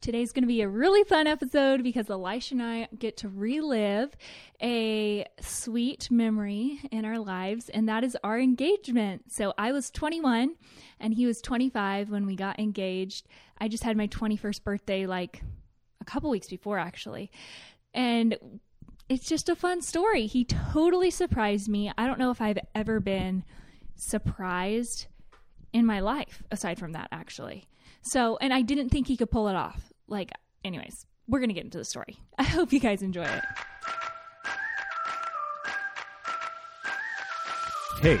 Today's going to be a really fun episode because Elisha and I get to relive a sweet memory in our lives, and that is our engagement. So I was 21 and he was 25 when we got engaged. I just had my 21st birthday like a couple weeks before, actually. And it's just a fun story. He totally surprised me. I don't know if I've ever been surprised in my life aside from that, actually. So, and I didn't think he could pull it off. Like, anyways, we're going to get into the story. I hope you guys enjoy it. Hey,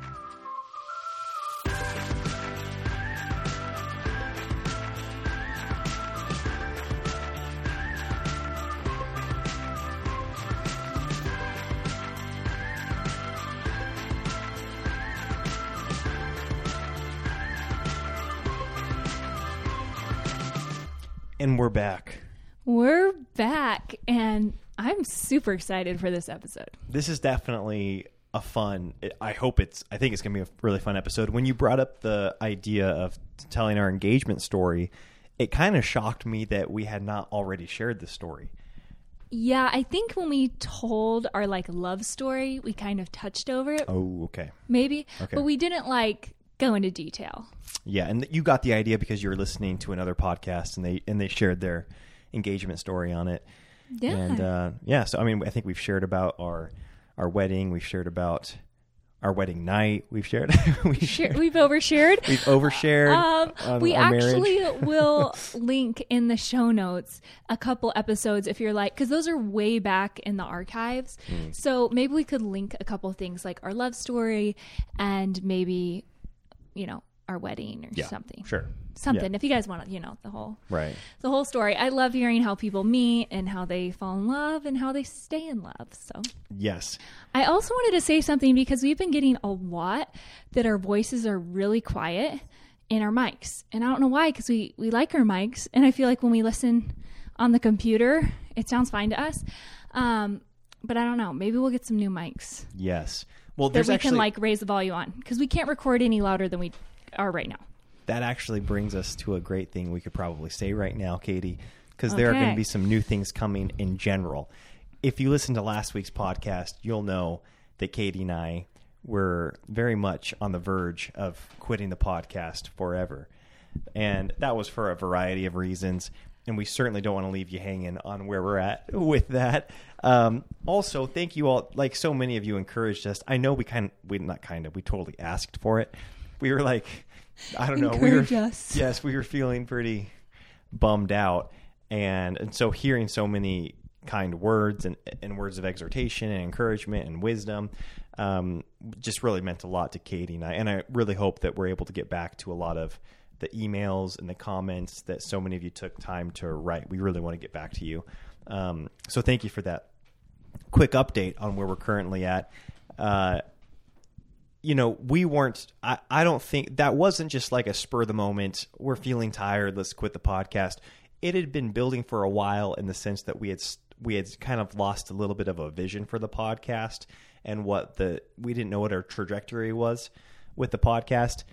And we're back. We're back, and I'm super excited for this episode. This is definitely a fun. I hope it's. I think it's going to be a really fun episode. When you brought up the idea of telling our engagement story, it kind of shocked me that we had not already shared the story. Yeah, I think when we told our like love story, we kind of touched over it. Oh, okay. Maybe. Okay. But we didn't like go into detail. Yeah, and you got the idea because you were listening to another podcast and they and they shared their engagement story on it. Yeah. And uh, yeah, so I mean, I think we've shared about our our wedding. We've shared about our wedding night. We've shared. we Share- we've overshared. We've overshared. Um, on we actually will link in the show notes a couple episodes if you're like, because those are way back in the archives. Hmm. So maybe we could link a couple things like our love story and maybe, you know, our wedding or yeah, something. Sure. Something. If you guys want to, you know, the whole Right. the whole story. I love hearing how people meet and how they fall in love and how they stay in love. So Yes. I also wanted to say something because we've been getting a lot that our voices are really quiet in our mics. And I don't know why, because we, we like our mics. And I feel like when we listen on the computer, it sounds fine to us. Um, but I don't know. Maybe we'll get some new mics Yes. Well, that we actually can like raise the volume on because we can't record any louder than we are right now. that actually brings us to a great thing we could probably say right now, Katie, because there are going to be some new things coming in general. If you listen to last week's podcast, you'll know that Katie and I were very much on the verge of quitting the podcast forever. And that was for a variety of reasons. And we certainly don't want to leave you hanging on where we're at with that. Um, also, thank you all. Like so many of you encouraged us. I know we kind of, we not kind of, we totally asked for it. We were like, I don't know. We were, Encourage us. yes, we were feeling pretty bummed out, and and so hearing so many kind words and and words of exhortation and encouragement and wisdom, um, just really meant a lot to Katie and I. And I really hope that we're able to get back to a lot of the emails and the comments that so many of you took time to write. We really want to get back to you. Um, so thank you for that quick update on where we're currently at. Uh, you know, we weren't. I, I don't think that wasn't just like a spur of the moment. We're feeling tired. Let's quit the podcast. It had been building for a while in the sense that we had we had kind of lost a little bit of a vision for the podcast and what the we didn't know what our trajectory was with the podcast.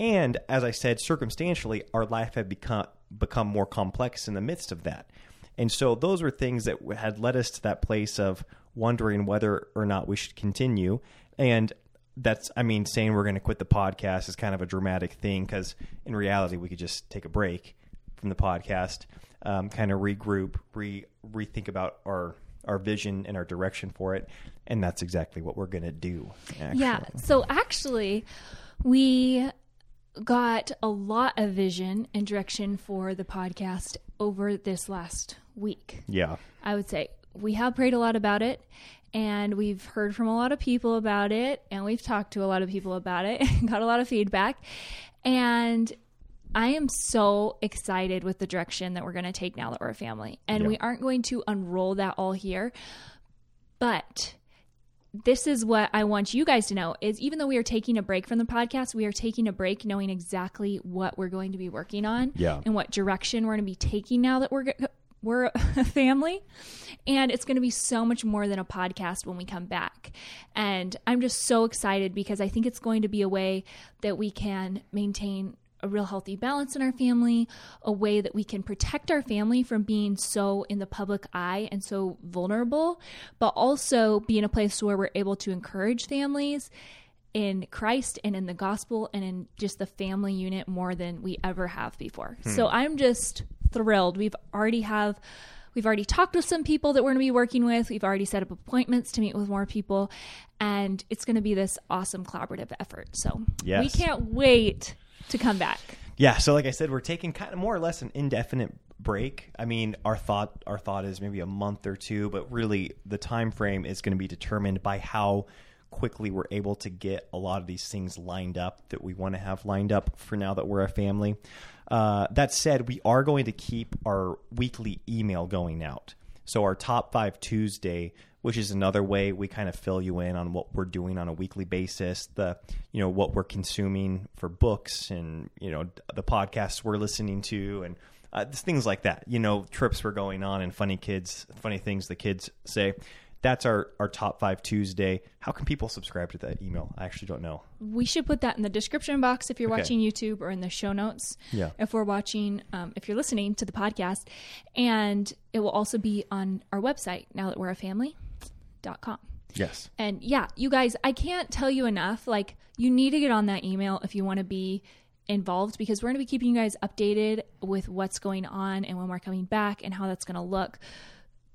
And as I said, circumstantially, our life had become become more complex in the midst of that. And so those were things that had led us to that place of wondering whether or not we should continue. And that's, I mean, saying we're going to quit the podcast is kind of a dramatic thing because in reality, we could just take a break from the podcast, um, kind of regroup, re rethink about our our vision and our direction for it, and that's exactly what we're going to do. Actually. Yeah. So actually, we got a lot of vision and direction for the podcast over this last week. yeah, I would say we have prayed a lot about it and we've heard from a lot of people about it and we've talked to a lot of people about it and got a lot of feedback. And I am so excited with the direction that we're going to take now that we're a family. And Yeah. we aren't going to unroll that all here. But this is what I want you guys to know is even though we are taking a break from the podcast, we are taking a break knowing exactly what we're going to be working on Yeah. and what direction we're going to be taking now that we're go- we're a family. And it's going to be so much more than a podcast when we come back. And I'm just so excited because I think it's going to be a way that we can maintain a real healthy balance in our family, a way that we can protect our family from being so in the public eye and so vulnerable, but also be in a place where we're able to encourage families in Christ and in the gospel and in just the family unit more than we ever have before. Hmm. So I'm just thrilled. We've already have we've already talked with some people that we're going to be working with. We've already set up appointments to meet with more people and it's going to be this awesome collaborative effort. So Yes. we can't wait to come back. Yeah, so like I said, we're taking kind of more or less an indefinite break. I mean, our thought our thought is maybe a month or two, but really the time frame is going to be determined by how quickly we're able to get a lot of these things lined up that we want to have lined up for now that we're a family. Uh, that said, we are going to keep our weekly email going out. So our top five Tuesday, which is another way we kind of fill you in on what we're doing on a weekly basis, the you know what we're consuming for books and you know the podcasts we're listening to and uh, things like that. You know trips we're going on and funny kids, funny things the kids say. That's our our top five Tuesday. How can people subscribe to that email? I actually don't know. We should put that in the description box if you're Okay. watching YouTube or in the show notes. Yeah. If we're watching, um, if you're listening to the podcast, and it will also be on our website now that we're a family.com. Yes. And yeah, you guys, I can't tell you enough. Like, you need to get on that email if you want to be involved because we're going to be keeping you guys updated with what's going on and when we're coming back and how that's going to look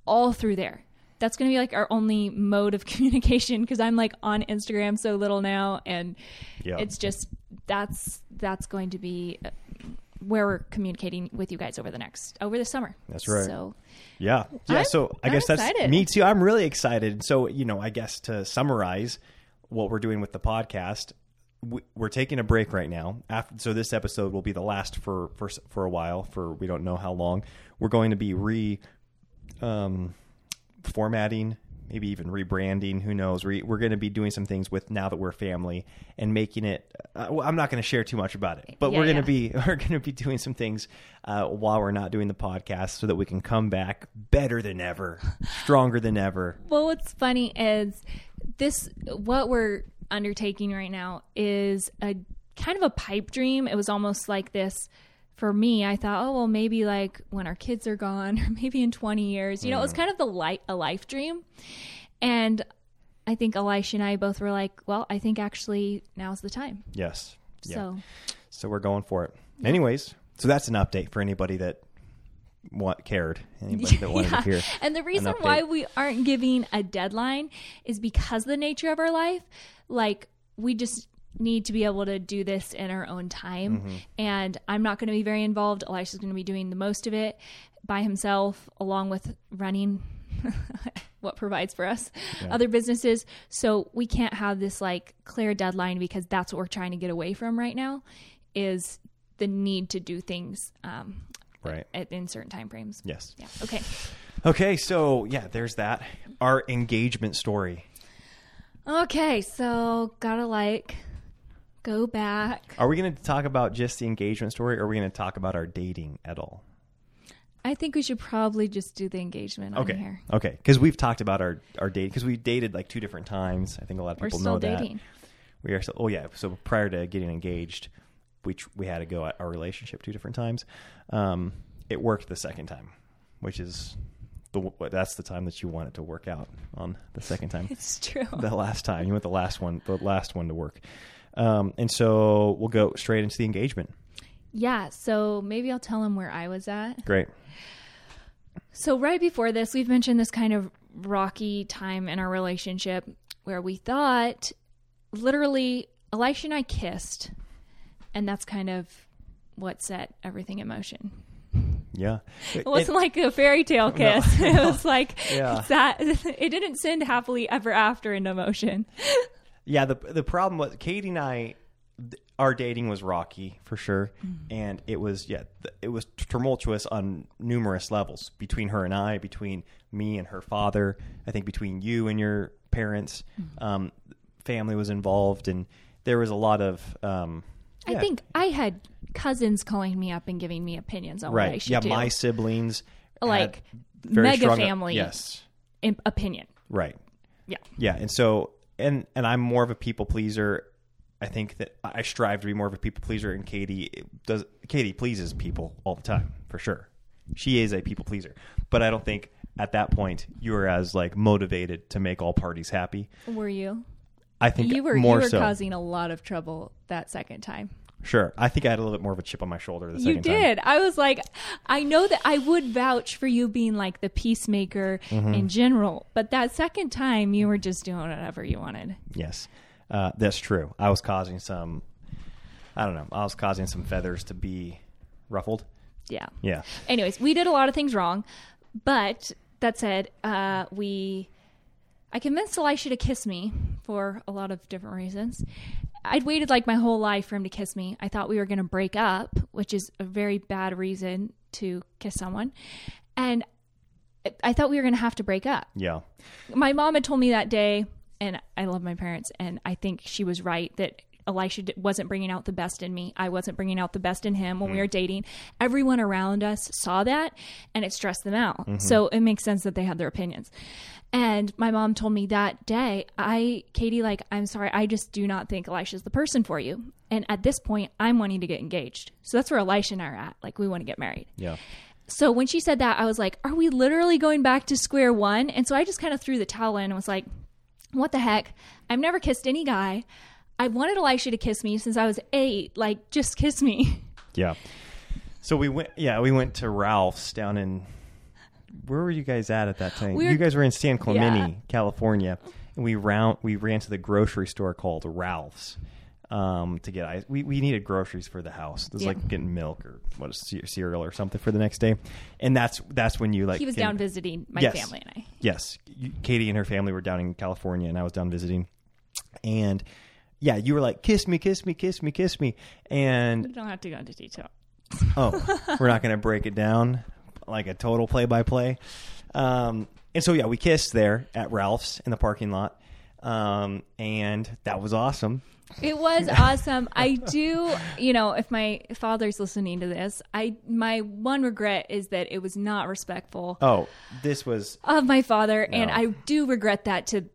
all through there. That's going to be like our only mode of communication because I'm like on Instagram so little now and Yeah. it's just that's that's going to be uh, where we're communicating with you guys over the next over the summer. That's right. So Yeah. Yeah. I'm- so I I'm guess that's excited. me too. I'm really excited. So, you know, I guess to summarize what we're doing with the podcast, we, we're taking a break right now. After, so this episode will be the last for, for, for a while for, we don't know how long. We're going to be re, um, formatting, maybe even rebranding. Who knows? We, we're going to be doing some things with now that we're family and making it. Uh, well, I'm not going to share too much about it, but Yeah, we're going to yeah. be we're going to be doing some things uh, while we're not doing the podcast, so that we can come back better than ever, stronger than ever. Well, what's funny is this what we're undertaking right now is a kind of a pipe dream. It was almost like this for me. I thought, oh well, maybe like when our kids are gone, or maybe in twenty years. You know, it was kind of the light a life dream, and I think Elisha and I both were like, well, I think actually now's the time. Yes. Yeah. So So we're going for it. Anyways, so that's an update for anybody that want cared. Anybody that wanted Yeah. to hear. And the reason why we aren't giving a deadline is because of the nature of our life. Like, we just need to be able to do this in our own time. Mm-hmm. And I'm not going to be very involved. Elisha's going to be doing the most of it by himself, along with running what provides for us other businesses. So we can't have this like clear deadline because that's what we're trying to get away from right now is the need to do things um, Right. at, in certain time frames. Yes. Yeah. Okay. Okay, so yeah, there's that. Our engagement story. Okay, so gotta like go back. Are we going to talk about just the engagement story or are we going to talk about our dating at all? I think we should probably just do the engagement on Okay. here. Okay, because we've talked about our our date because we dated like two different times. I think a lot of people know dating. that. We are still. Oh yeah. So prior to getting engaged, we tr- we had to go at our relationship two different times. Um, it worked the second time, which is the that's the time that you want it to work out on the second time. It's true. the last time you want the last one, the last one to work. Um, and so we'll go straight into the engagement. yeah, so maybe I'll tell him where I was at. Great. So right before this, we've mentioned this kind of rocky time in our relationship where we thought literally Elisha and I kissed, and that's kind of what set everything in motion. Yeah. It wasn't like a fairy tale kiss. it was like Yeah. that. It didn't send happily ever after into motion. Yeah, the the problem was Katie and I. th- our dating was rocky for sure, and it was yeah, th- it was tumultuous on numerous levels between her and I, between me and her father. I think between you and your parents, um, family was involved, and there was a lot of. Um, I think I had cousins calling me up and giving me opinions on what I right. should Yeah, do. my siblings Like, mega strong- family. Yes, opinion. right. Yeah. Yeah, and so and and I'm more of a people pleaser. I think that I strive to be more of a people pleaser, and Katie does. Katie pleases people all the time for sure. She is a people pleaser, but I don't think at that point you were as like motivated to make all parties happy. Were you? I think You were more you were so. causing a lot of trouble that second time. Sure, I think I had a little bit more of a chip on my shoulder the You second time. did. I was like, I know that I would vouch for you being like the peacemaker Mm-hmm. in general, but that second time you were just doing whatever you wanted. Yes, uh, that's true. I was causing some. I don't know. I was causing some feathers to be ruffled. Yeah. Yeah. Anyways, we did a lot of things wrong, but that said, uh, we I convinced Elisha to kiss me for a lot of different reasons. I'd waited like my whole life for him to kiss me. I thought we were going to break up, which is a very bad reason to kiss someone. And I thought we were going to have to break up. Yeah. My mom had told me that day, and I love my parents, and I think she was right that Elisha wasn't bringing out the best in me. I wasn't bringing out the best in him when we mm-hmm. were dating. Everyone around us saw that, and it stressed them out. Mm-hmm. So it makes sense that they had their opinions. And my mom told me that day, I, Katie, like, I'm sorry, I just do not think Elisha's the person for you. And at this point, I'm wanting to get engaged. So that's where Elisha and I are at. Like, we want to get married. Yeah. So when she said that, I was like, are we literally going back to square one? And so I just kind of threw the towel in and was like, what the heck? I've never kissed any guy. I've wanted Elisha to kiss me since I was eight. Like, just kiss me. Yeah. So we went. Yeah, we went to Ralph's down in. Where were you guys at at that time? We were- you guys were in San Clemente, Yeah. California, and we round we ran to the grocery store called Ralph's um, to get ice. We we needed groceries for the house. It was Yeah. like getting milk or what ce- cereal or something for the next day, and that's that's when you like He was down visiting my Yes. family and I. Yes, Katie and her family were down in California, and I was down visiting, and yeah, you were like, "Kiss me, kiss me, kiss me, kiss me," and We don't have to go into detail. Oh, we're not going to break it down like a total play by play. Um, and so, yeah, we kissed there at Ralph's in the parking lot. Um, and that was awesome. It was awesome. I do, you know, if my father's listening to this, I my one regret is that it was not respectful Oh, this was, of my father, and I do regret that to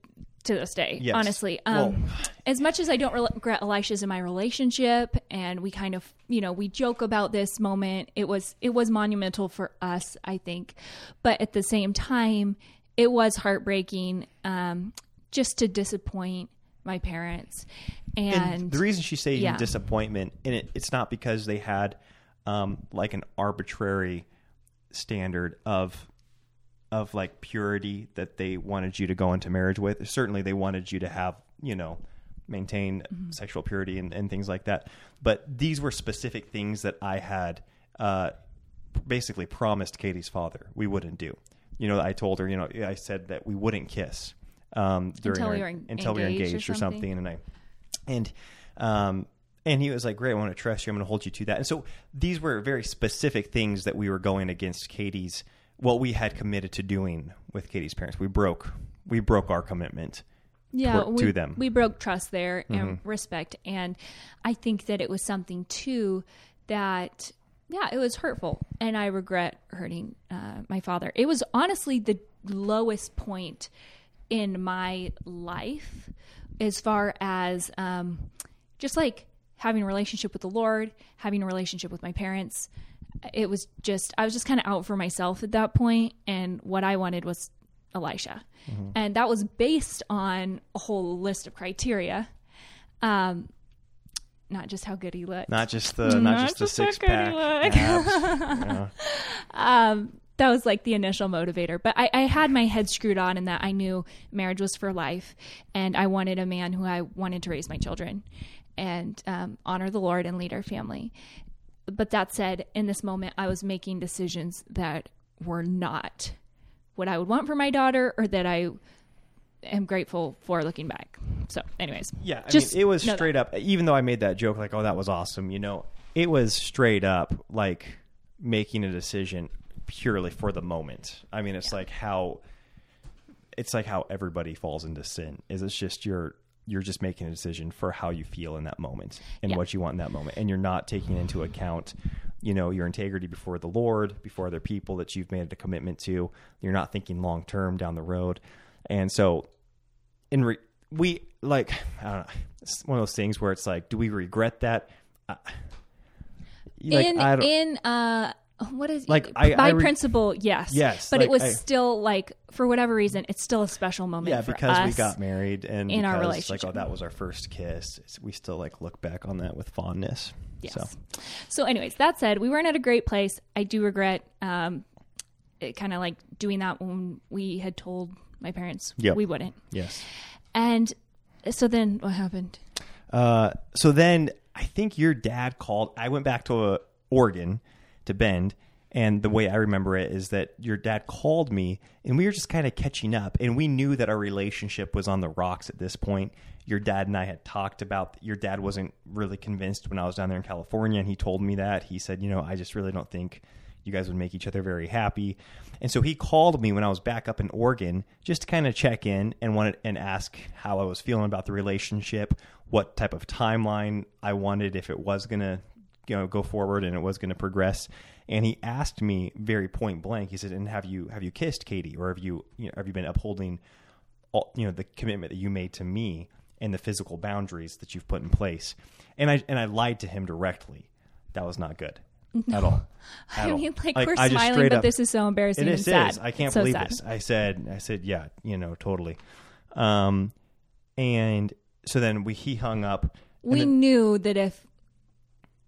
to this day. Yes. Honestly, um, as much as I don't regret Elisha's in my relationship, and we kind of, you know, we joke about this moment. It was it was monumental for us, I think, but at the same time, it was heartbreaking um, just to disappoint my parents. And, and the reason she's saying yeah. disappointment, and it, it's not because they had um, like an arbitrary standard of of like purity that they wanted you to go into marriage with. Certainly, they wanted you to have you know maintain Mm-hmm. sexual purity and, and things like that. But these were specific things that I had uh, basically promised Katie's father we wouldn't do. You know, I told her, you know, I said that we wouldn't kiss um, during Until our, we were en- until we were engaged or engaged or something? something, and I and um and he was like great i want to trust you i'm going to hold you to that and so these were very specific things that we were going against katie's what we had committed to doing with katie's parents we broke we broke our commitment yeah, toward- we, to them. we broke trust there and respect, and I think that it was something too that yeah, it was hurtful, and I regret hurting uh, my father. It was honestly the lowest point in my life as far as um, just like having a relationship with the Lord, having a relationship with my parents. It was just I was just kind of out for myself at that point, and what I wanted was Elisha, and that was based on a whole list of criteria. Um, not just how good he looked. not just the not, Not just the just how six pack abs, um, that was like the initial motivator. But I, I had my head screwed on in that I knew marriage was for life, and I wanted a man who I wanted to raise my children and um, honor the Lord and lead our family. But that said, in this moment, I was making decisions that were not what I would want for my daughter, or that I am grateful for looking back. So, anyways, Yeah, I Just mean, it was know that. straight up. Even though I made that joke, like, "Oh, that was awesome," you know, it was straight up like making a decision purely for the moment. I mean, it's like how it's like how everybody falls into sin. Is it's just you're you're just making a decision for how you feel in that moment and Yeah. what you want in that moment, and you're not taking into account, you know, your integrity before the Lord, before other people that you've made a commitment to. You're not thinking long term down the road, and so in re- we like I don't know. It's one of those things where it's like, do we regret that? Uh, like, in in uh what is Like, by I re- principle yes Yes, but like, it was I- still like for whatever reason it's still a special moment yeah, because we got married and in our relationship. Like, oh, that was our first kiss. We still like look back on that with fondness. yes So so anyways that said we weren't at a great place i do regret um it kind of like doing that when we had told my parents Yep. we wouldn't yes. and so then what happened Uh, so then I think your dad called. I went back to uh, Oregon to Bend, and the way I remember it is that your dad called me, and we were just kind of catching up, and we knew that our relationship was on the rocks at this point. Your dad and I had talked about. Your dad wasn't really convinced when I was down there in California, and he told me that he said, you know, I just really don't think you guys would make each other very happy. And so he called me when I was back up in Oregon just to kind of check in and wanted and ask how I was feeling about the relationship, what type of timeline I wanted if it was going to you know go forward and it was going to progress. And he asked me very point blank. He said, "And have you have you kissed Katie or have you, you know, have you been upholding all, you know the commitment that you made to me and the physical boundaries that you've put in place?" And I and I lied to him directly. That was not good at all. At I mean, like, we're I smiling, but up- this is so embarrassing it and sad. is. I can't So believe sad. this. I said, I said, yeah, you know, totally. Um, and so then we he hung up. We then- knew that if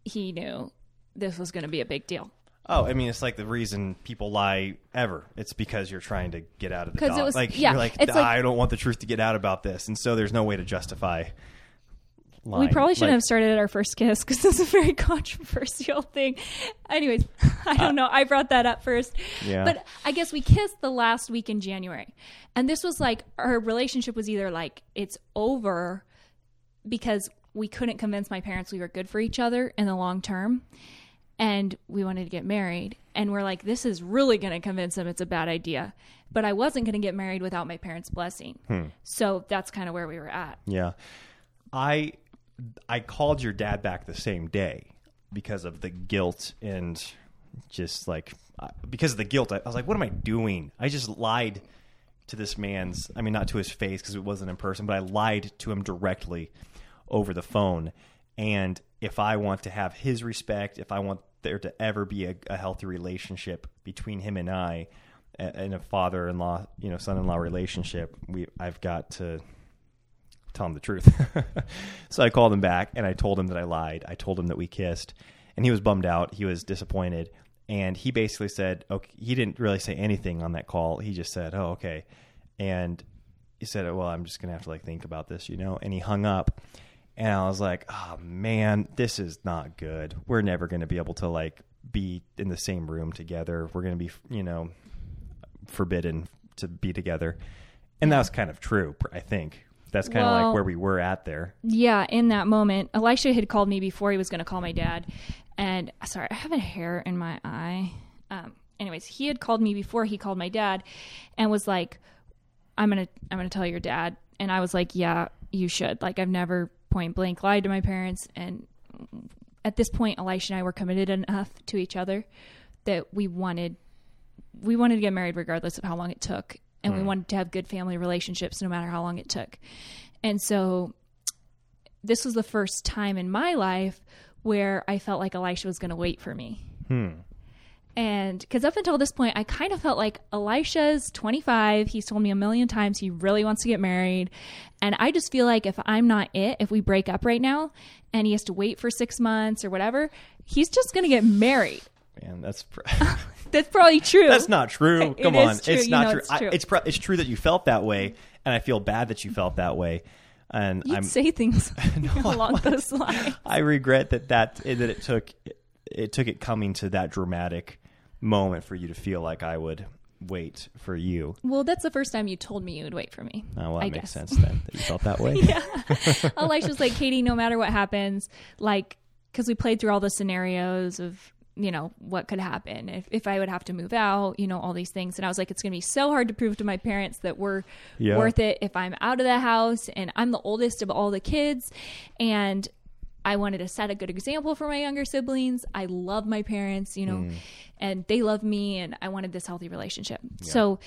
he knew, this was going to be a big deal. oh, I mean, it's like the reason people lie ever. It's because you're trying to get out of the 'Cause it was- like yeah, you're like, it's like- I don't want the truth to get out about this, and so there's no way to justify. Lying. We probably shouldn't have started at our first kiss because this is a very controversial thing. Anyways, I don't uh, know. I brought that up first. Yeah. But I guess we kissed the last week in January. And this was like our relationship was either like it's over because we couldn't convince my parents we were good for each other in the long term and we wanted to get married and we're like this is really going to convince them it's a bad idea but i wasn't going to get married without my parents blessing hmm. so that's kind of where we were at Yeah. I I called your dad back the same day because of the guilt and just like because of the guilt. I, I was like, what am I doing? I just lied to this man's. I mean, not to his face because it wasn't in person, but I lied to him directly over the phone. And if I want to have his respect, if I want there to ever be a, a healthy relationship between him and I, and a father-in-law, you know, son-in-law relationship, we I've got to tell him the truth. so I called him back and I told him that I lied. I told him that we kissed, and he was bummed out. He was disappointed, and he basically said, "Okay." He didn't really say anything on that call. He just said, "Oh, okay," and he said, "Well, I'm just gonna have to like think about this, you know." And he hung up, and I was like, "Oh man, this is not good. We're never gonna be able to like be in the same room together. We're gonna be, you know, forbidden to be together." And that was kind of true, I think. That's kind of like where we were at there. Yeah, in that moment, Elisha had called me before he was going to call my dad, and sorry, I have a hair in my eye. Um, anyways, he had called me before he called my dad, and was like, "I'm gonna, I'm gonna tell your dad," and I was like, "Yeah, you should." Like, I've never point blank lied to my parents, and at this point, Elisha and I were committed enough to each other that we wanted, we wanted to get married regardless of how long it took, and we mm. wanted to have good family relationships no matter how long it took, and so this was the first time in my life where I felt like Elisha was going to wait for me. Hmm. And because up until this point, I kind of felt like Elisha's 25. He's told me a million times he really wants to get married. And I just feel like if I'm not it, if we break up right now and he has to wait for six months or whatever, he's just going to get married. Man, that's pr- That's probably true. that's not true. It Come is on, true. it's You not true. it's I- true. it's pro- it's true that you felt that way, and I feel bad that you felt that way. And You'd I'm say things along those lines. I regret that that that it took it took it coming to that dramatic moment for you to feel like I would wait for you. Well, that's the first time you told me you would wait for me. Oh, well, that I makes guess. sense then that you felt that way. yeah. Elisha's like, Katie, no matter what happens, like, because we played through all the scenarios of, you know, what could happen if, if I would have to move out, you know, all these things. And I was like, it's going to be so hard to prove to my parents that we're Yeah. worth it if I'm out of the house and I'm the oldest of all the kids. And I wanted to set a good example for my younger siblings. I love my parents, you know, Mm. and they love me, and I wanted this healthy relationship. So,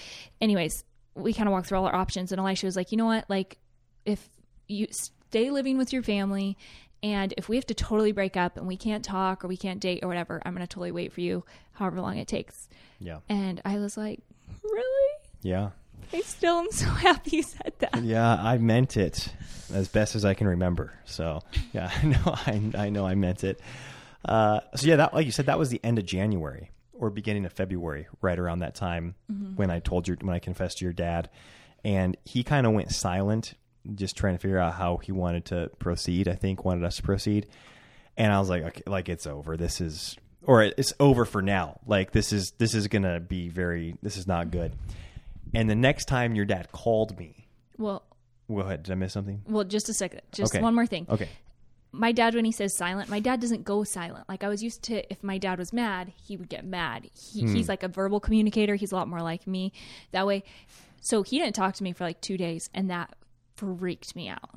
anyways, we kind of walked through all our options, and Elisha was like, you know what? Like, if you stay living with your family, and if we have to totally break up and we can't talk or we can't date or whatever, I'm going to totally wait for you, however long it takes. Yeah. And I was like, really? Yeah. I still am so happy you said that. Yeah, I meant it as best as I can remember. So yeah, I know I, I know I meant it. Uh, so yeah, that like you said, that was the end of January or beginning of February, right around that time when I told you when I confessed to your dad, and he kind of went silent, just trying to figure out how he wanted to proceed. I think wanted us to proceed, and I was like, okay, like it's over. This is or it's over for now. Like this is this is gonna be very. This is not good. And the next time your dad called me, Well, Go ahead. Did I miss something? well, just a second. Just Okay. one more thing. Okay. my dad when he says silent my dad doesn't go silent like i was used to if my dad was mad he would get mad he, Hmm. he's like a verbal communicator he's a lot more like me that way so he didn't talk to me for like two days and that freaked me out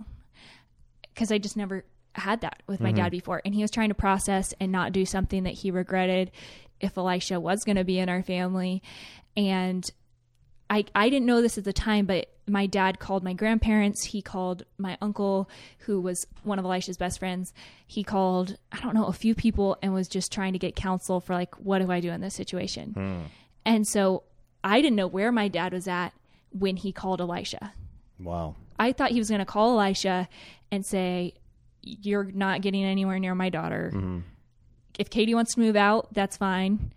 because i just never had that with my Mm-hmm. dad before and he was trying to process and not do something that he regretted if elisha was going to be in our family and I, I didn't know this at the time, but my dad called my grandparents. He called my uncle, who was one of Elisha's best friends. He called, I don't know, a few people and was just trying to get counsel for, like, what do I do in this situation? Hmm. And so I didn't know where my dad was at when he called Elisha. Wow. I thought he was going to call Elisha and say, You're not getting anywhere near my daughter. Mm-hmm. If Katie wants to move out, that's fine.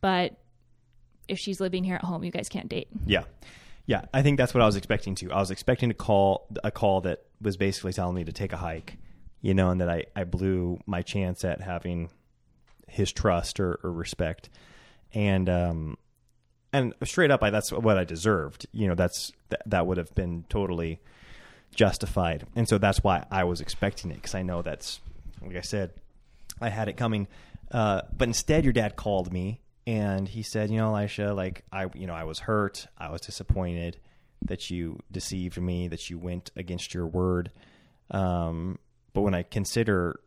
But if she's living here at home, you guys can't date. Yeah. Yeah. I think that's what I was expecting to. I was expecting to call a call that was basically telling me to take a hike, you know, and that I, I blew my chance at having his trust or, or respect. And, um, and straight up, I, that's what I deserved. You know, that's, that, that would have been totally justified. And so that's why I was expecting it. Cause I know that's, like I said, I had it coming. Uh, but instead, your dad called me and he said, "You know, Elisha, like I, you know, I was hurt. I was disappointed that you deceived me, that you went against your word. Um, but when I consider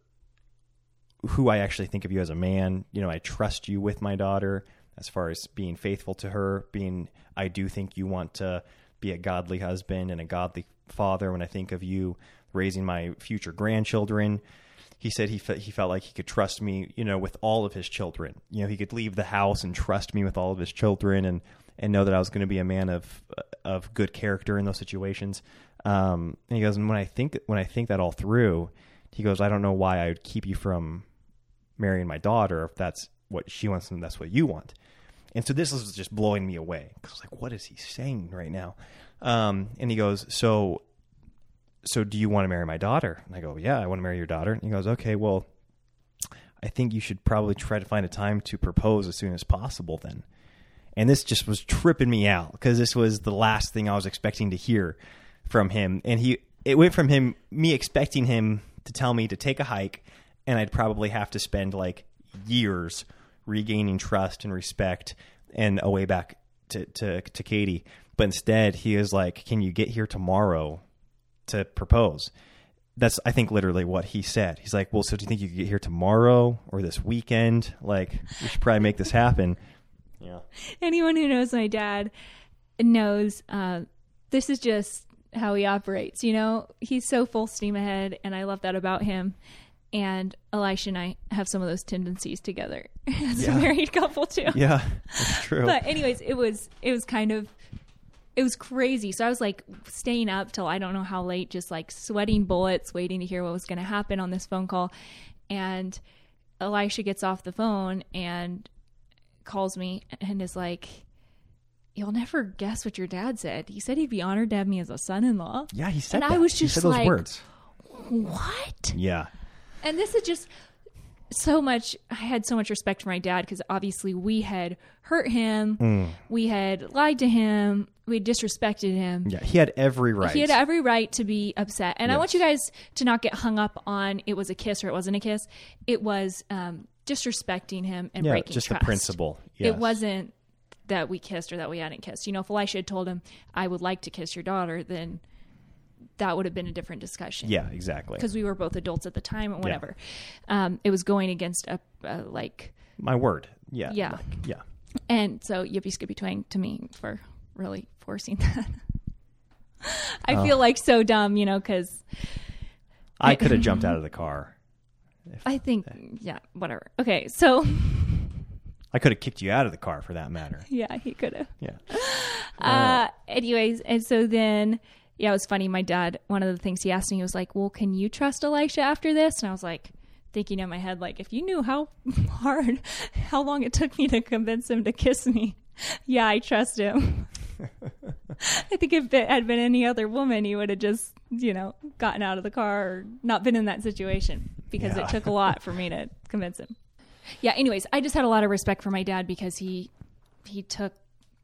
who I actually think of you as a man, you know, I trust you with my daughter as far as being faithful to her. Being, I do think you want to be a godly husband and a godly father. When I think of you raising my future grandchildren." He said he fe- he felt like he could trust me, you know, with all of his children. You know, he could leave the house and trust me with all of his children, and and know that I was going to be a man of of good character in those situations. Um, and he goes, and when I think when I think that all through, he goes, I don't know why I would keep you from marrying my daughter if that's what she wants and that's what you want. And so this was just blowing me away because like, what is he saying right now? Um, and he goes, so so do you want to marry my daughter? And I go, yeah, I want to marry your daughter. And he goes, okay, well, I think you should probably try to find a time to propose as soon as possible then. And this just was tripping me out because this was the last thing I was expecting to hear from him. And he, it went from him, me expecting him to tell me to take a hike and I'd probably have to spend like years regaining trust and respect and a way back to, to, to Katie. But instead he was like, can you get here tomorrow to propose. That's I think literally what he said. He's like, "Well, so do you think you could get here tomorrow or this weekend? Like, we should probably make this happen." Yeah. anyone who knows my dad knows uh, this is just how he operates. You know, he's so full steam ahead, and I love that about him. And Elisha and I have some of those tendencies together as Yeah. a married couple too. Yeah, that's true. But anyways, it was it was kind of it was crazy. So I was like staying up till I don't know how late, just like sweating bullets, waiting to hear what was going to happen on this phone call. And Elisha gets off the phone and calls me and is like, "You'll never guess what your dad said. He said he'd be honored to have me as a son-in-law." yeah, he said and that. I was He just said those like- words. What? Yeah. And this is just so much I had so much respect for my dad because obviously we had hurt him, Mm. we had lied to him, we disrespected him. Yeah, he had every right. He had every right to be upset. And I want you guys to not get hung up on it was a kiss or it wasn't a kiss. It was um, disrespecting him and yeah, breaking just trust. the principle. Yes. It wasn't that we kissed or that we hadn't kissed. You know, if Elisha had told him, I would like to kiss your daughter, then that would have been a different discussion. Yeah, exactly. Because we were both adults at the time and whatever. Um, it was going against a, a like, My word. Yeah. Yeah. like, yeah. and so yippee skippy twang to me for really forcing that. I feel like so dumb, you know, because I could have jumped out of the car. I think, yeah, whatever. Okay, so I could have kicked you out of the car for that matter. yeah, he could have. Yeah. Uh, anyways, and so then, yeah, it was funny. My dad, one of the things he asked me, he was like, "Well, can you trust Elisha after this?" And I was like, thinking in my head, like, if you knew how hard, how long it took me to convince him to kiss me, yeah, I trust him. I think if it had been any other woman, he would have just, you know, gotten out of the car or not been in that situation because Yeah. it took a lot for me to convince him. Yeah. Anyways, I just had a lot of respect for my dad because he he took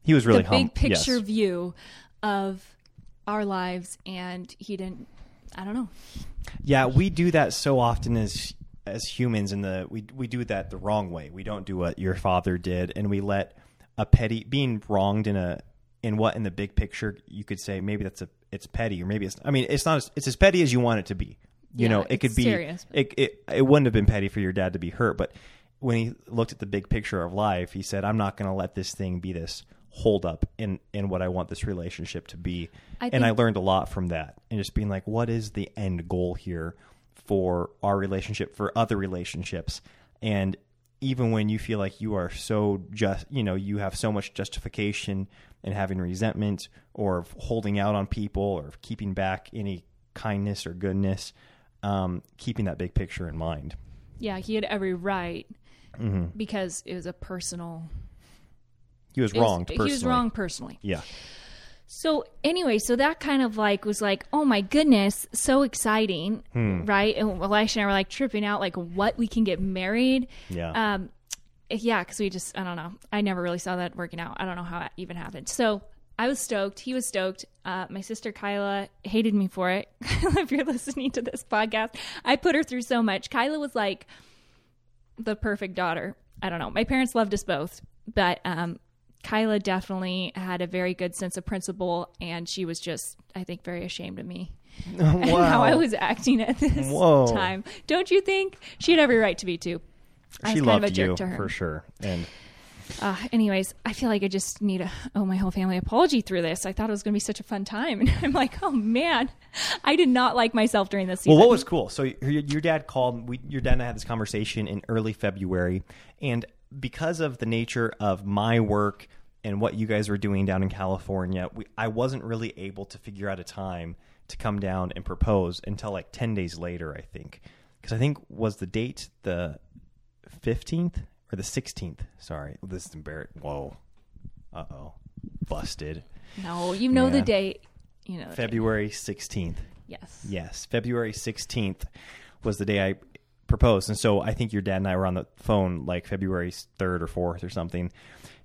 He was really the hum- big picture yes. view of our lives and he didn't i don't know Yeah, we do that so often as as humans in the we we do that the wrong way. We don't do what your father did and we let a petty being wronged in a in what in the big picture you could say maybe that's a it's petty or maybe it's I mean it's not as, it's as petty as you want it to be. You Yeah, know, it could be serious, it, it it wouldn't have been petty for your dad to be hurt, but when he looked at the big picture of life, he said, "I'm not going to let this thing be this hold up in in what I want this relationship to be." I and I learned a lot from that, and just being like, "What is the end goal here for our relationship, for other relationships?" And even when you feel like you are so just, you know, you have so much justification in having resentment or holding out on people or keeping back any kindness or goodness, um, keeping that big picture in mind. yeah he had every right Mm-hmm. because it was a personal He was wronged. he was wrong personally Yeah. so anyway so that kind of like was like oh my goodness so exciting Hmm. right and elisha and i were like tripping out like what we can get married Yeah. um yeah because we just i don't know. I never really saw that working out. I don't know how it even happened. So i was stoked. He was stoked. Uh, my sister kyla hated me for it. If you're listening to this podcast i put her through so much. Kyla was like the perfect daughter. I don't know. My parents loved us both but um kyla definitely had a very good sense of principle and she was just i think very ashamed of me and how i was acting at this Whoa. time. Don't you think? She had every right to be too she was kind of a loved you for sure. And Uh, anyways, I feel like I just need to owe my whole family apology through this. I thought it was going to be such a fun time, and I'm like, oh man, I did not like myself during this season. well, what was cool? So your, your dad called. We, your dad and I had this conversation in early February, and because of the nature of my work and what you guys were doing down in California, we, I wasn't really able to figure out a time to come down and propose until like ten days later. I think because I think was the date the fifteenth or the sixteenth. Sorry, this is embarrassing. Whoa, uh oh, busted. no, you know the date. You know, the date. February sixteenth. Yes. Yes, February 16th was the day I proposed. And so I think your dad and I were on the phone like February 3rd or 4th or something.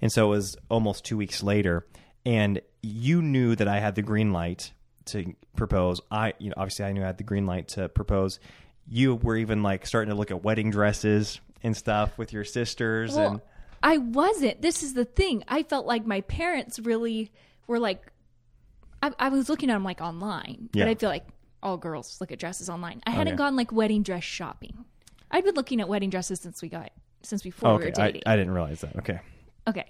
And so it was almost two weeks later. And you knew that I had the green light to propose. I, you know, obviously I knew I had the green light to propose. You were even like starting to look at wedding dresses and stuff with your sisters. Well, and I wasn't. This is the thing. I felt like my parents really were like. I, I was looking at them like online, Yeah. but I feel like all girls look at dresses online. I oh, hadn't Okay. gone like wedding dress shopping. I'd been looking at wedding dresses since we got since before we were okay, I, dating. I didn't realize that. Okay. Okay.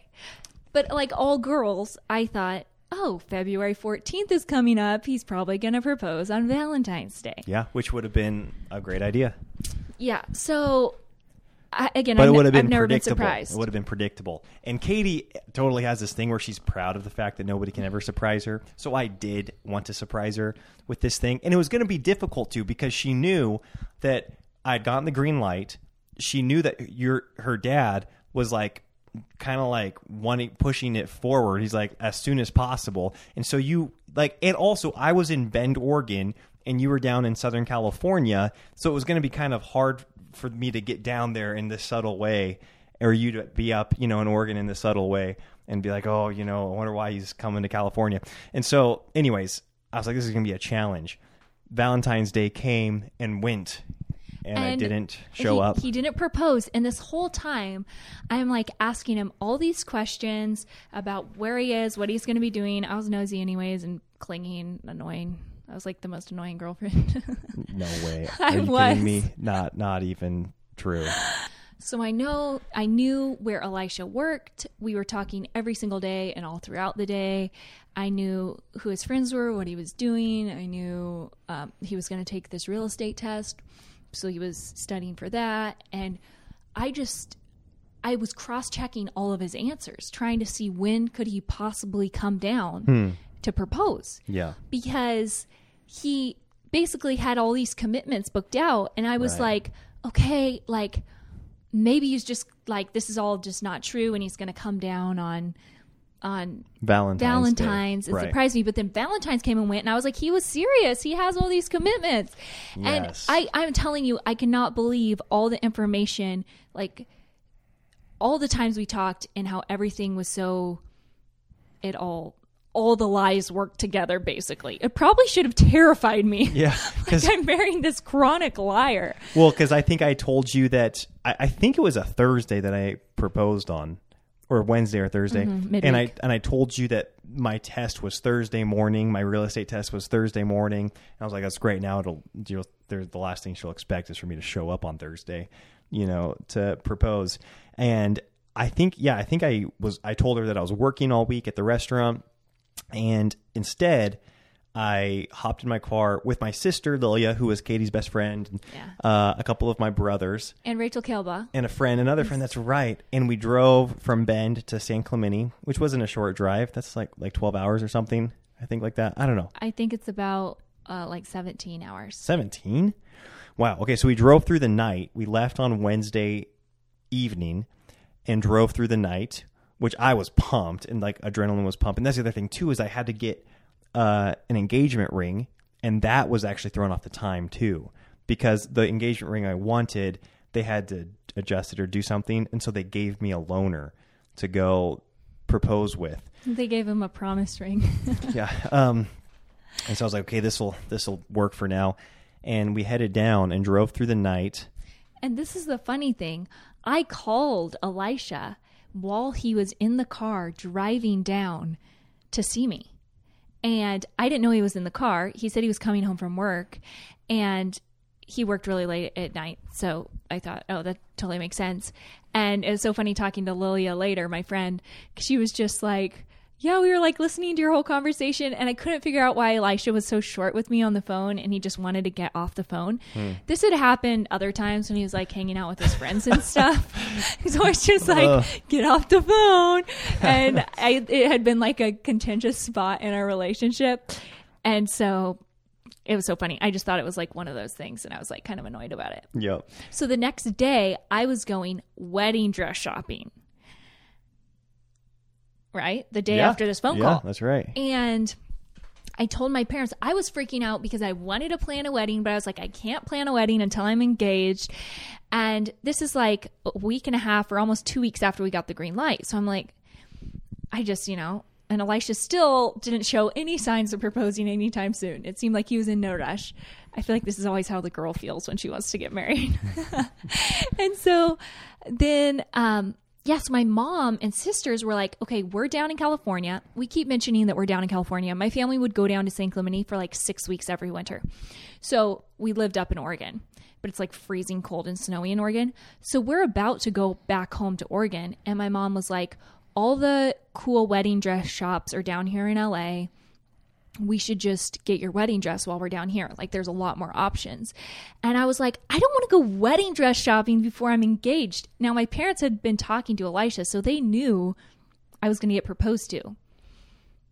But like all girls, I thought, oh, February 14th is coming up. He's probably going to propose on Valentine's Day. Yeah, which would have been a great idea. Yeah. So, I, again, but I've, it would have been I've never been predictable. surprised. It would have been predictable. And Katie totally has this thing where she's proud of the fact that nobody can ever surprise her. So I did want to surprise her with this thing, and it was going to be difficult to because she knew that I'd gotten the green light. She knew that your her dad was like kind of like wanting pushing it forward. He's like as soon as possible. And so you like and also I was in Bend, Oregon and you were down in Southern California, so it was going to be kind of hard for me to get down there in this subtle way, or you to be up, you know, in Oregon in this subtle way, and be like, oh, you know, I wonder why he's coming to California. And so, anyways, I was like, this is gonna be a challenge. Valentine's Day came and went, and, I didn't show he, up. He didn't propose. And this whole time, I'm like asking him all these questions about where he is, what he's going to be doing. I was nosy, anyways, and clingy, annoying. I was like the most annoying girlfriend. no way. Are I you was. kidding me? Not, not even true. So I know I knew where Elisha worked. We were talking every single day and all throughout the day. I knew who his friends were, what he was doing. I knew um, he was going to take this real estate test, so he was studying for that. And I just I was cross checking all of his answers, trying to see when could he possibly come down to propose Yeah. because he basically had all these commitments booked out and i was Right. like okay like maybe he's just like this is all just not true and he's going to come down on on Valentine's. Day. valentine's and Right. surprise me but then valentine's came and went and i was like he was serious he has all these commitments and i i'm telling you i cannot believe all the information like all the times we talked and how everything was so it all all the lies work together basically it probably should have terrified me Yeah, like because i'm marrying this chronic liar well, because I think I told you that I, I think it was a Thursday that I proposed on, or Wednesday or Thursday, Mm-hmm, and I and I told you that my test was Thursday morning. My real estate test was Thursday morning. And I was like, that's great. Now it'll you know, the last thing she'll expect is for me to show up on Thursday, you know, to propose. And I think yeah, I think I was I told her that I was working all week at the restaurant, and instead. I hopped in my car with my sister Lilia, who was Katie's best friend, and Yeah. uh, a couple of my brothers, and rachel kelba and a friend, another friend. That's right. And we drove from Bend to San Clemente, which wasn't a short drive. That's like like twelve hours or something. I think like that. I don't know. i think it's about uh, like 17 hours 17 wow okay so we drove through the night we left on wednesday evening and drove through the night which i was pumped and like adrenaline was pumping that's the other thing too is i had to get uh, an engagement ring and that was actually thrown off the time too because the engagement ring i wanted they had to adjust it or do something and so they gave me a loaner to go propose with they gave him a promise ring yeah. Um, and so I was like, okay, this will this will work for now. And we headed down and drove through the night. And this is the funny thing. I called Elisha while he was in the car driving down to see me. And I didn't know he was in the car. He said he was coming home from work and he worked really late at night. So I thought, oh, that totally makes sense. And it was so funny talking to Lilia later, my friend. She was just like, yeah, we were like listening to your whole conversation, and I couldn't figure out why Elisha was so short with me on the phone and he just wanted to get off the phone. Hmm. This had happened other times when he was like hanging out with his friends and stuff. He's always just like, Ugh. get off the phone. And I, it had been like a contentious spot in our relationship. And so it was so funny. I just thought it was like one of those things, and I was like kind of annoyed about it. Yep. So the next day, I was going wedding dress shopping. Right? The day Yeah. after this phone yeah, call. that's right. And I told my parents I was freaking out because I wanted to plan a wedding, but I was like, I can't plan a wedding until I'm engaged. And this is like a week and a half or almost two weeks after we got the green light. So I'm like, I just, you know, and Elisha still didn't show any signs of proposing anytime soon. It seemed like he was in no rush. I feel like this is always how the girl feels when she wants to get married. and so then, um, yes, my mom and sisters were like, okay, we're down in California. We keep mentioning that we're down in California. My family would go down to San Clemente for like six weeks every winter. So we lived up in Oregon, but it's like freezing cold and snowy in Oregon. So we're about to go back home to Oregon. And my mom was like, all the cool wedding dress shops are down here in LA we should just get your wedding dress while we're down here. Like there's a lot more options. And I was like, I don't want to go wedding dress shopping before I'm engaged. Now my parents had been talking to Elisha, so they knew I was going to get proposed to.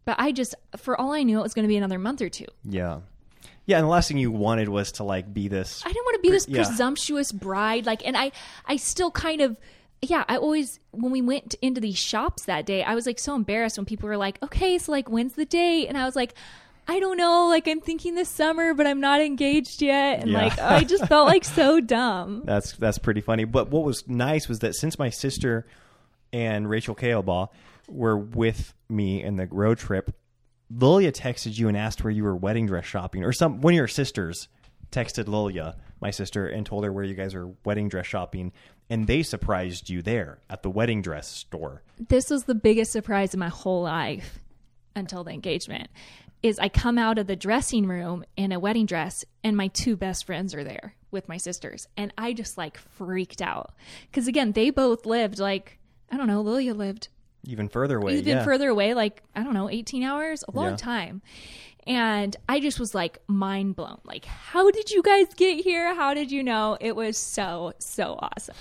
But I just for all I knew it was going to be another month or two. Yeah. Yeah, and the last thing you wanted was to like be this. I didn't want to be this yeah. presumptuous bride like and I I still kind of yeah, I always when we went into these shops that day, I was like so embarrassed when people were like, "Okay, so like when's the date?" And I was like, I don't know, like I'm thinking this summer, but I'm not engaged yet. And Yeah. like I just felt like so dumb. That's that's pretty funny. But what was nice was that since my sister and Rachel Kalebaugh were with me in the road trip, Lilia texted you and asked where you were wedding dress shopping, or some one of your sisters texted Lilia, my sister, and told her where you guys are wedding dress shopping, and they surprised you there at the wedding dress store. This was the biggest surprise in my whole life until the engagement. Is I come out of the dressing room in a wedding dress and my two best friends are there with my sisters. And I just like freaked out. Because again, they both lived like, I don't know, Lilia lived Even further away, even yeah. further away, like, I don't know, 18 hours, a long Yeah. time. And I just was like mind blown. Like, how did you guys get here? How did you know? It was so, so awesome.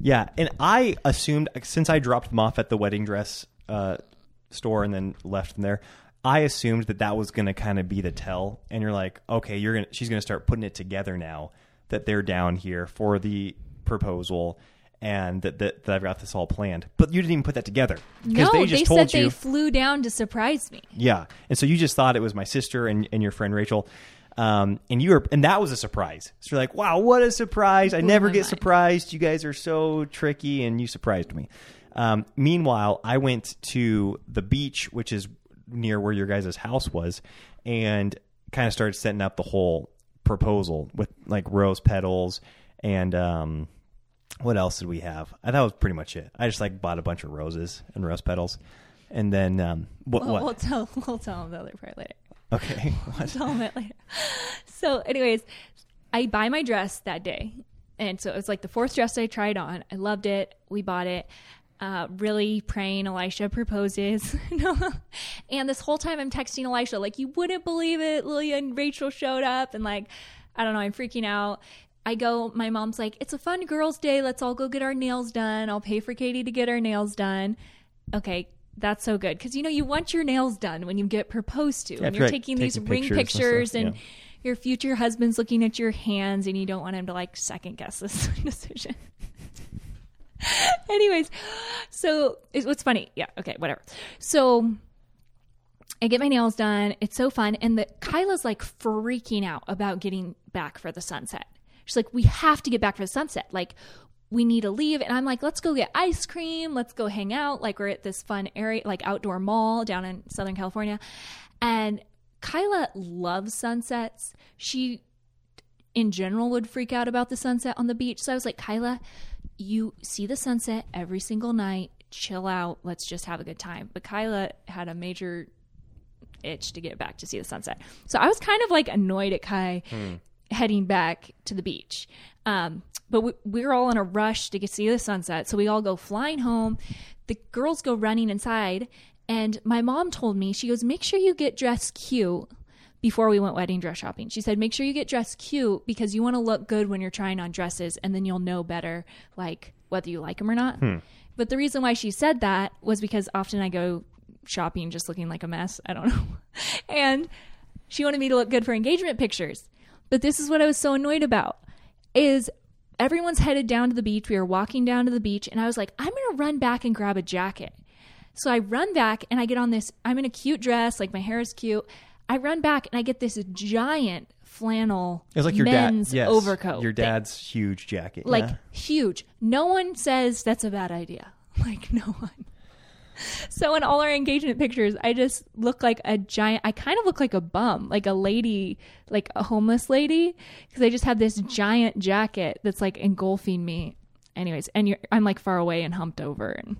Yeah, and I assumed since I dropped them off at the wedding dress uh, store and then left them there, I assumed that that was going to kind of be the tell. And you're like, okay, you're gonna she's going to start putting it together now that they're down here for the proposal and that, that, that I've got this all planned. But you didn't even put that together No, they they, just said told they flew down to surprise me. Yeah, and so you just thought it was my sister and, and your friend Rachel, um, and you were, and that was a surprise. So you're like, "Wow, what a surprise! I never get mind. surprised. You guys are so tricky, and you surprised me." Um, meanwhile, I went to the beach, which is near where your guys' house was, and kind of started setting up the whole proposal with like rose petals and um, what else did we have? I that was pretty much it. I just like bought a bunch of roses and rose petals, and then um, what? We'll, what? we'll tell we'll tell them the other part later. Okay. What? Tell them it later. So, anyways, I buy my dress that day, and so it was like the fourth dress I tried on. I loved it. We bought it. Uh, really praying Elisha proposes. No. and this whole time I'm texting Elisha, like, you wouldn't believe it. Lilia and Rachel showed up, and like, I don't know, I'm freaking out. I go, my mom's like, it's a fun girls' day. Let's all go get our nails done. I'll pay for Katie to get her nails done. Okay, that's so good. Because, you know, you want your nails done when you get proposed to. and you're right. taking these Taking ring pictures and stuff, and yeah. your future husband's looking at your hands and you don't want him to like second guess this decision. Anyways, so it's what's funny. Yeah, okay, whatever. So I get my nails done. It's so fun. And the Kyla's like freaking out about getting back for the sunset. She's like, we have to get back for the sunset. Like, we need to leave. And I'm like, let's go get ice cream. Let's go hang out. Like, we're at this fun area, like outdoor mall down in Southern California. And Kyla loves sunsets. She, in general, would freak out about the sunset on the beach. So I was like, Kyla, you see the sunset every single night. Chill out. Let's just have a good time. But Kyla had a major itch to get back to see the sunset. So I was kind of like annoyed at Kai hmm. Heading back to the beach. Um, but we, we were all in a rush to get see the sunset. So we all go flying home. The girls go running inside. And my mom told me, she goes, make sure you get dressed cute before we went wedding dress shopping. She said, make sure you get dressed cute because you want to look good when you're trying on dresses and then you'll know better, like whether you like them or not. But the reason why she said that was because often I go shopping just looking like a mess. I don't know. and she wanted me to look good for engagement pictures. But this is what I was so annoyed about is everyone's headed down to the beach. We were walking down to the beach and I was like, I'm going to run back and grab a jacket. So I run back and I get on this I'm in a cute dress, like my hair is cute. I run back and I get this giant flannel it's like your dad. Yes, overcoat. Your thing dad's huge jacket. like yeah. huge. No one says that's a bad idea. Like no one. So in all our engagement pictures, I just look like a giant. I kind of look like a bum, like a lady, like a homeless lady, because I just have this giant jacket that's like engulfing me. Anyways, and I'm like far away and humped over, and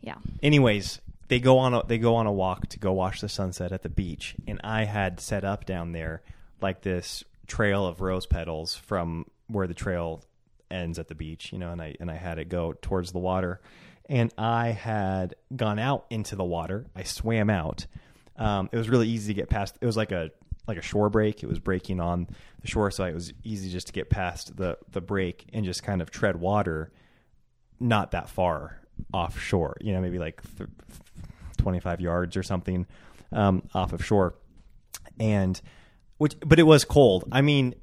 yeah, Anyways, they go on a they go on a walk to go watch the sunset at the beach, and I had set up down there like this trail of rose petals from where the trail ends at the beach, you know, and I and I had it go towards the water, and I had gone out into the water. I swam out. Um, it was really easy to get past. It was like a like a shore break. It was breaking on the shore, so it was easy just to get past the the break and just kind of tread water not that far offshore, you know, maybe like th- 25 yards or something um, off of shore. And which, but it was cold. I mean,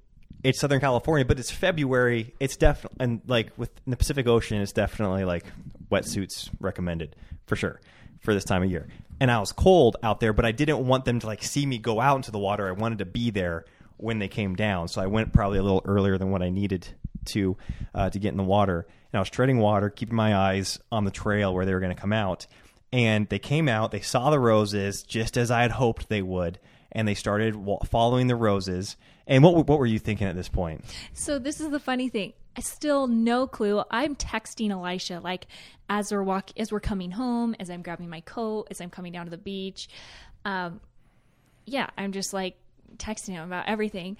it's Southern California, but it's February. It's definitely, and like with the Pacific Ocean, it's definitely like wetsuits recommended for sure for this time of year. And I was cold out there, but I didn't want them to like see me go out into the water. I wanted to be there when they came down. So I went probably a little earlier than what I needed to uh, to get in the water. And I was treading water, keeping my eyes on the trail where they were going to come out. And they came out. They saw the roses just as I had hoped they would, and they started following the roses. And what what were you thinking at this point? So this is the funny thing. I still no clue. I'm texting Elisha like as we're walk as we're coming home, as I'm grabbing my coat, as I'm coming down to the beach. Um, yeah, I'm just like texting him about everything.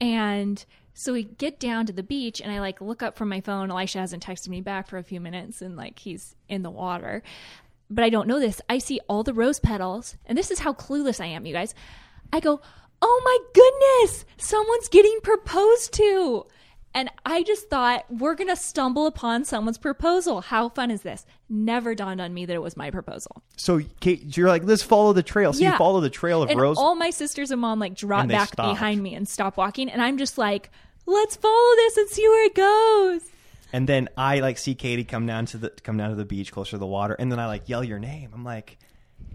And so we get down to the beach and I like look up from my phone. Elisha hasn't texted me back for a few minutes and like he's in the water. But I don't know this. I see all the rose petals, and this is how clueless I am, you guys. I go, Oh my goodness, someone's getting proposed to. And I just thought, we're going to stumble upon someone's proposal. How fun is this? Never dawned on me that it was my proposal. So Kate, you're like, let's follow the trail. So you follow the trail of And rose. all my sisters and mom like drop back behind me and stop walking. And I'm just like, let's follow this and see where it goes. And then I like see Katie come down to the come down to the beach closer to the water, and then I like yell your name. I'm like,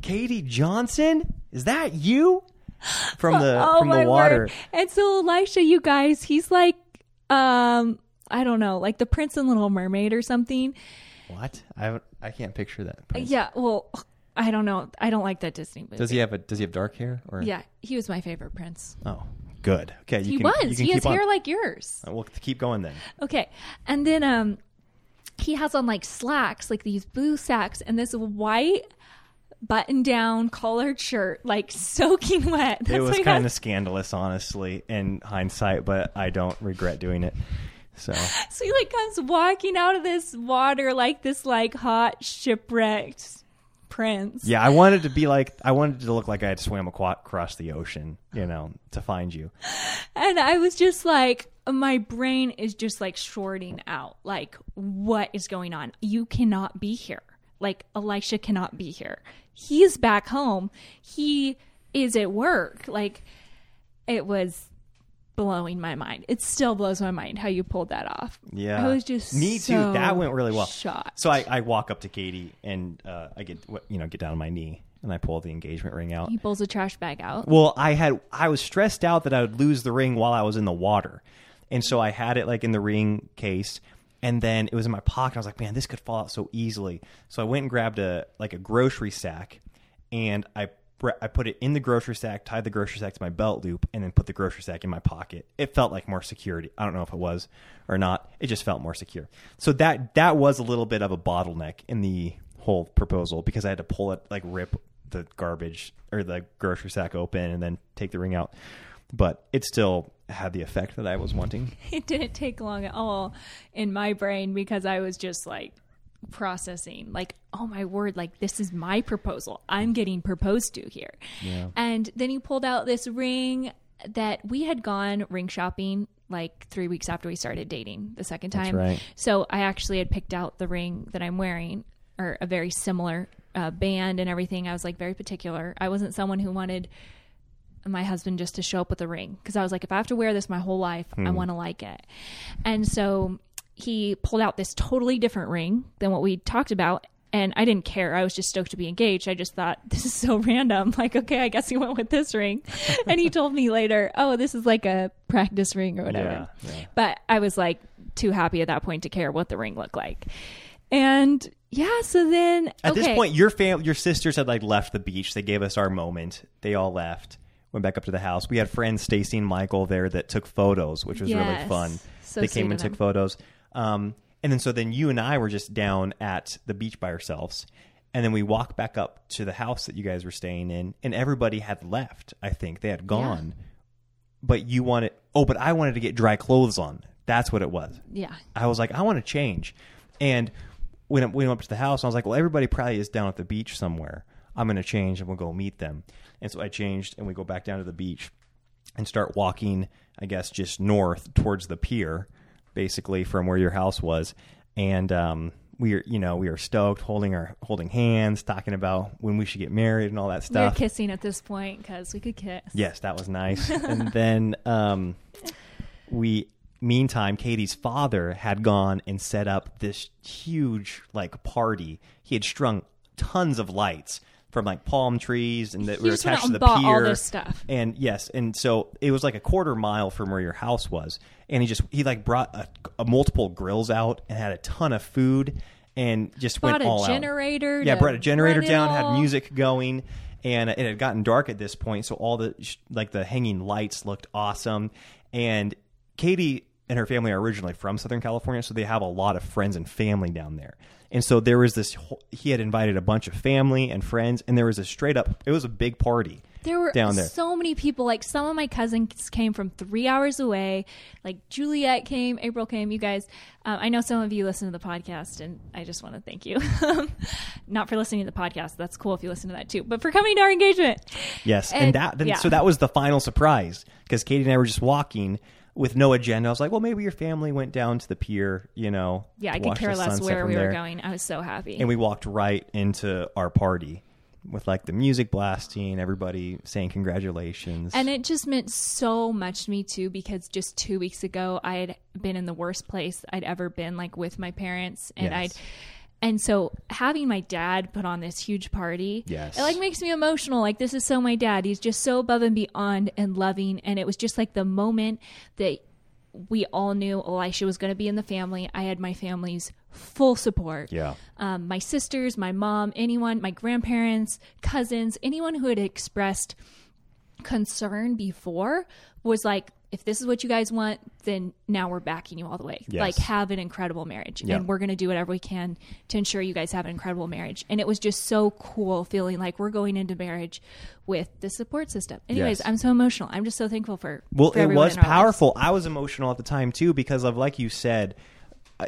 Katie Johnson, is that you? From the oh from the water. word. And so Elisha, you guys, he's like, um, I don't know, like the Prince and Little Mermaid or something. What? I I can't picture that. prince. Yeah, well, I don't know. I don't like that Disney movie. Does he have a Does he have dark hair? Or Yeah, he was my favorite prince. Oh, good. Okay, you He can, was. You can He has on. hair like yours. We'll keep going then. Okay. And then um he has on like slacks, like these blue slacks, and this white button down collared shirt, like soaking wet. That's it was kind of scandalous, honestly, in hindsight, but I don't regret doing it. So So he like comes walking out of this water like this like hot shipwrecked prince. yeah, I wanted to be like I wanted to look like I had swam across the ocean, you know, to find you. And I was just like, my brain is just like shorting out. Like, what is going on? You cannot be here. Like, Elisha cannot be here. He's back home. He is at work. Like, it was blowing my mind. It still blows my mind how you pulled that off. Yeah, I was just me too. so That went really well. shocked. So I, I walk up to Katie and uh, I get you know get down on my knee and I pull the engagement ring out. He pulls a trash bag out. Well, I had I was stressed out that I would lose the ring while I was in the water, and so I had it like in the ring case, and then it was in my pocket. I was like, man, this could fall out so easily. So I went and grabbed a like a grocery sack, and I I put it in the grocery sack, tied the grocery sack to my belt loop, and then put the grocery sack in my pocket. It felt like more security. I don't know if it was or not. It just felt more secure. So that that was a little bit of a bottleneck in the whole proposal because I had to pull it like rip the garbage or the grocery sack open and then take the ring out. But it still had the effect that I was wanting. it didn't take long at all in my brain because I was just like processing, like, oh my word, like this is my proposal. I'm getting proposed to here. Yeah. And then he pulled out this ring that we had gone ring shopping like three weeks after we started dating the second time. right. So I actually had picked out the ring that I'm wearing or a very similar uh, band and everything. I was like very particular. I wasn't someone who wanted my husband just to show up with a ring because I was like, if I have to wear this my whole life, I hmm. want to like it. And so he pulled out this totally different ring than what we talked about. And I didn't care. I was just stoked to be engaged. I just thought, this is so random. Like, okay, I guess he went with this ring. and he told me later, oh, this is like a practice ring or whatever. Yeah, yeah. But I was like too happy at that point to care what the ring looked like. And yeah, so then At okay. this point, your fam- your sisters had like left the beach. They gave us our moment. They all left. Went back up to the house. We had friends Stacy and Michael there that took photos, which was really fun. So they came and took them. photos. Um, and then so then you and I were just down at the beach by ourselves. And then we walked back up to the house that you guys were staying in, and everybody had left. I think they had gone. But you wanted oh, but I wanted to get dry clothes on. That's what it was. yeah. I was like, I want to change. And when we went up to the house, I was like, well, everybody probably is down at the beach somewhere. I'm going to change and we'll go meet them. And so I changed and we go back down to the beach and start walking, I guess, just north towards the pier, basically from where your house was. And um, we are, you know, we are stoked, holding our holding hands, talking about when we should get married and all that stuff. We were kissing at this point because we could kiss. Yes, that was nice. and then um, we, meantime, Katie's father had gone and set up this huge like party. He had strung tons of lights from like palm trees and that He were attached to the pier. all this stuff. And yes, and so it was like a quarter mile from where your house was, and he just he like brought a, a multiple grills out and had a ton of food and just Bought went all out. generator Yeah, brought a generator down, had music going, and it had gotten dark at this point, so all the like the hanging lights looked awesome. And Katie and her family are originally from Southern California, so they have a lot of friends and family down there. And so there was this. whole- He had invited a bunch of family and friends, and there was a straight up. It was a big party. There were down there. so many people. Like some of my cousins came from three hours away. Like Juliet came, April came. You guys, um, I know some of you listen to the podcast, and I just want to thank you. Not for listening to the podcast. That's cool if you listen to that too. But for coming to our engagement. Yes, and, And- that then, yeah. so that was the final surprise because Katie and I were just walking with no agenda. I was like, well, maybe your family went down to the pier, you know. Yeah, I could care less where we there. were going. I was so happy. And we walked right into our party with like the music blasting, everybody saying congratulations. And it just meant so much to me too because just two weeks ago I had been in the worst place I'd ever been, like with my parents, and Yes. I'd. And so having my dad put on this huge party, Yes. it like makes me emotional. Like this is so my dad. He's just so above and beyond and loving. And it was just like the moment that we all knew Elisha was going to be in the family. I had my family's full support yeah. um, my sisters, my mom, anyone, my grandparents, cousins, anyone who had expressed concern before was like, if this is what you guys want, then now we're backing you all the way. Yes. Like, have an incredible marriage. Yeah. And we're going to do whatever we can to ensure you guys have an incredible marriage. And it was just so cool feeling like we're going into marriage with the support system. Anyways, Yes. I'm so emotional. I'm just so thankful for. Well, for it was our lives. powerful. I was emotional at the time too because of like you said, I,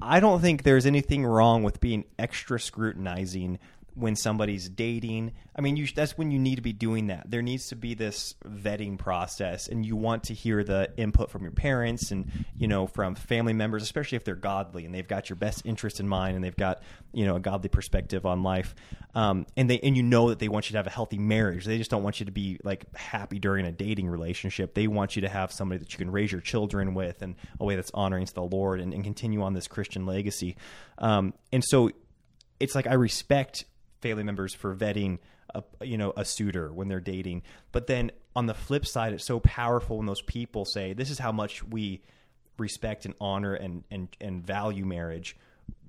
I don't think there's anything wrong with being extra scrutinizing when somebody's dating. I mean, you, that's when you need to be doing that. There needs to be this vetting process, and you want to hear the input from your parents and you know from family members, especially if they're godly and they've got your best interest in mind and they've got you know a godly perspective on life. Um, and they and you know that they want you to have a healthy marriage. They just don't want you to be like happy during a dating relationship. They want you to have somebody that you can raise your children with and a way that's honoring to the Lord and, and continue on this Christian legacy. Um, and so it's like I respect family members for vetting a you know a suitor when they're dating. But then on the flip side it's so powerful when those people say this is how much we respect and honor and and, and value marriage.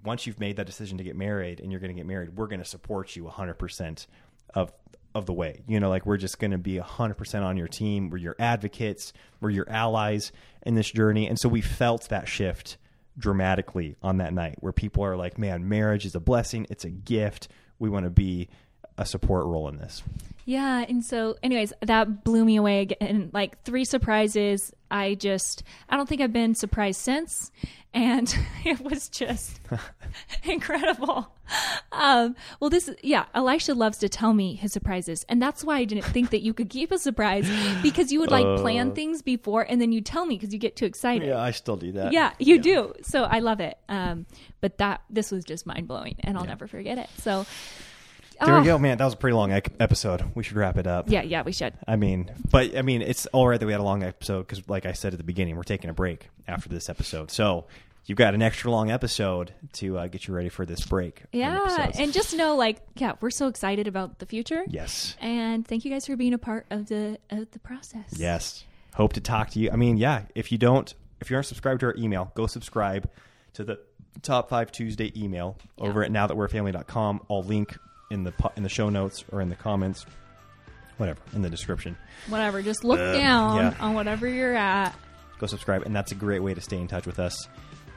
Once you've made that decision to get married and you're going to get married we're going to support you 100% of of the way. You know like we're just going to be 100% on your team. We're your advocates. We're your allies in this journey. And so we felt that shift dramatically on that night where people are like, man, marriage is a blessing. It's a gift. We want to be a support role in this. Yeah, and so anyways, that blew me away again. Like three surprises. I just I don't think I've been surprised since. And it was just incredible. Um, well, this yeah, Elisha loves to tell me his surprises, and that's why I didn't think that you could keep a surprise because you would like plan things before and then you tell me because you get too excited. Yeah, I still do that. Yeah, you do. So I love it. Um, but that this was just mind blowing, and I'll never forget it. So There Ah, we go, man. That was a pretty long episode. We should wrap it up. Yeah, yeah, we should. I mean, but I mean, it's all right that we had a long episode because, like I said at the beginning, we're taking a break after this episode. So you've got an extra long episode to uh, get you ready for this break. Yeah, and just know, like, yeah, we're so excited about the future. yes, And thank you guys for being a part of the of the process. yes. Hope to talk to you. I mean, yeah. If you don't, if you aren't subscribed to our email, go subscribe to the Top Five Tuesday email over at nowthatwe'reafamily.com. I'll link in the po- in the show notes or in the comments, whatever, in the description. Whatever, just look uh, down yeah. on whatever you're at. go subscribe and that's a great way to stay in touch with us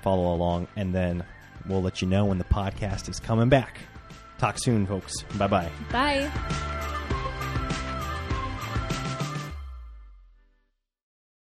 follow along and then we'll let you know when the podcast is coming back talk soon folks bye bye Bye.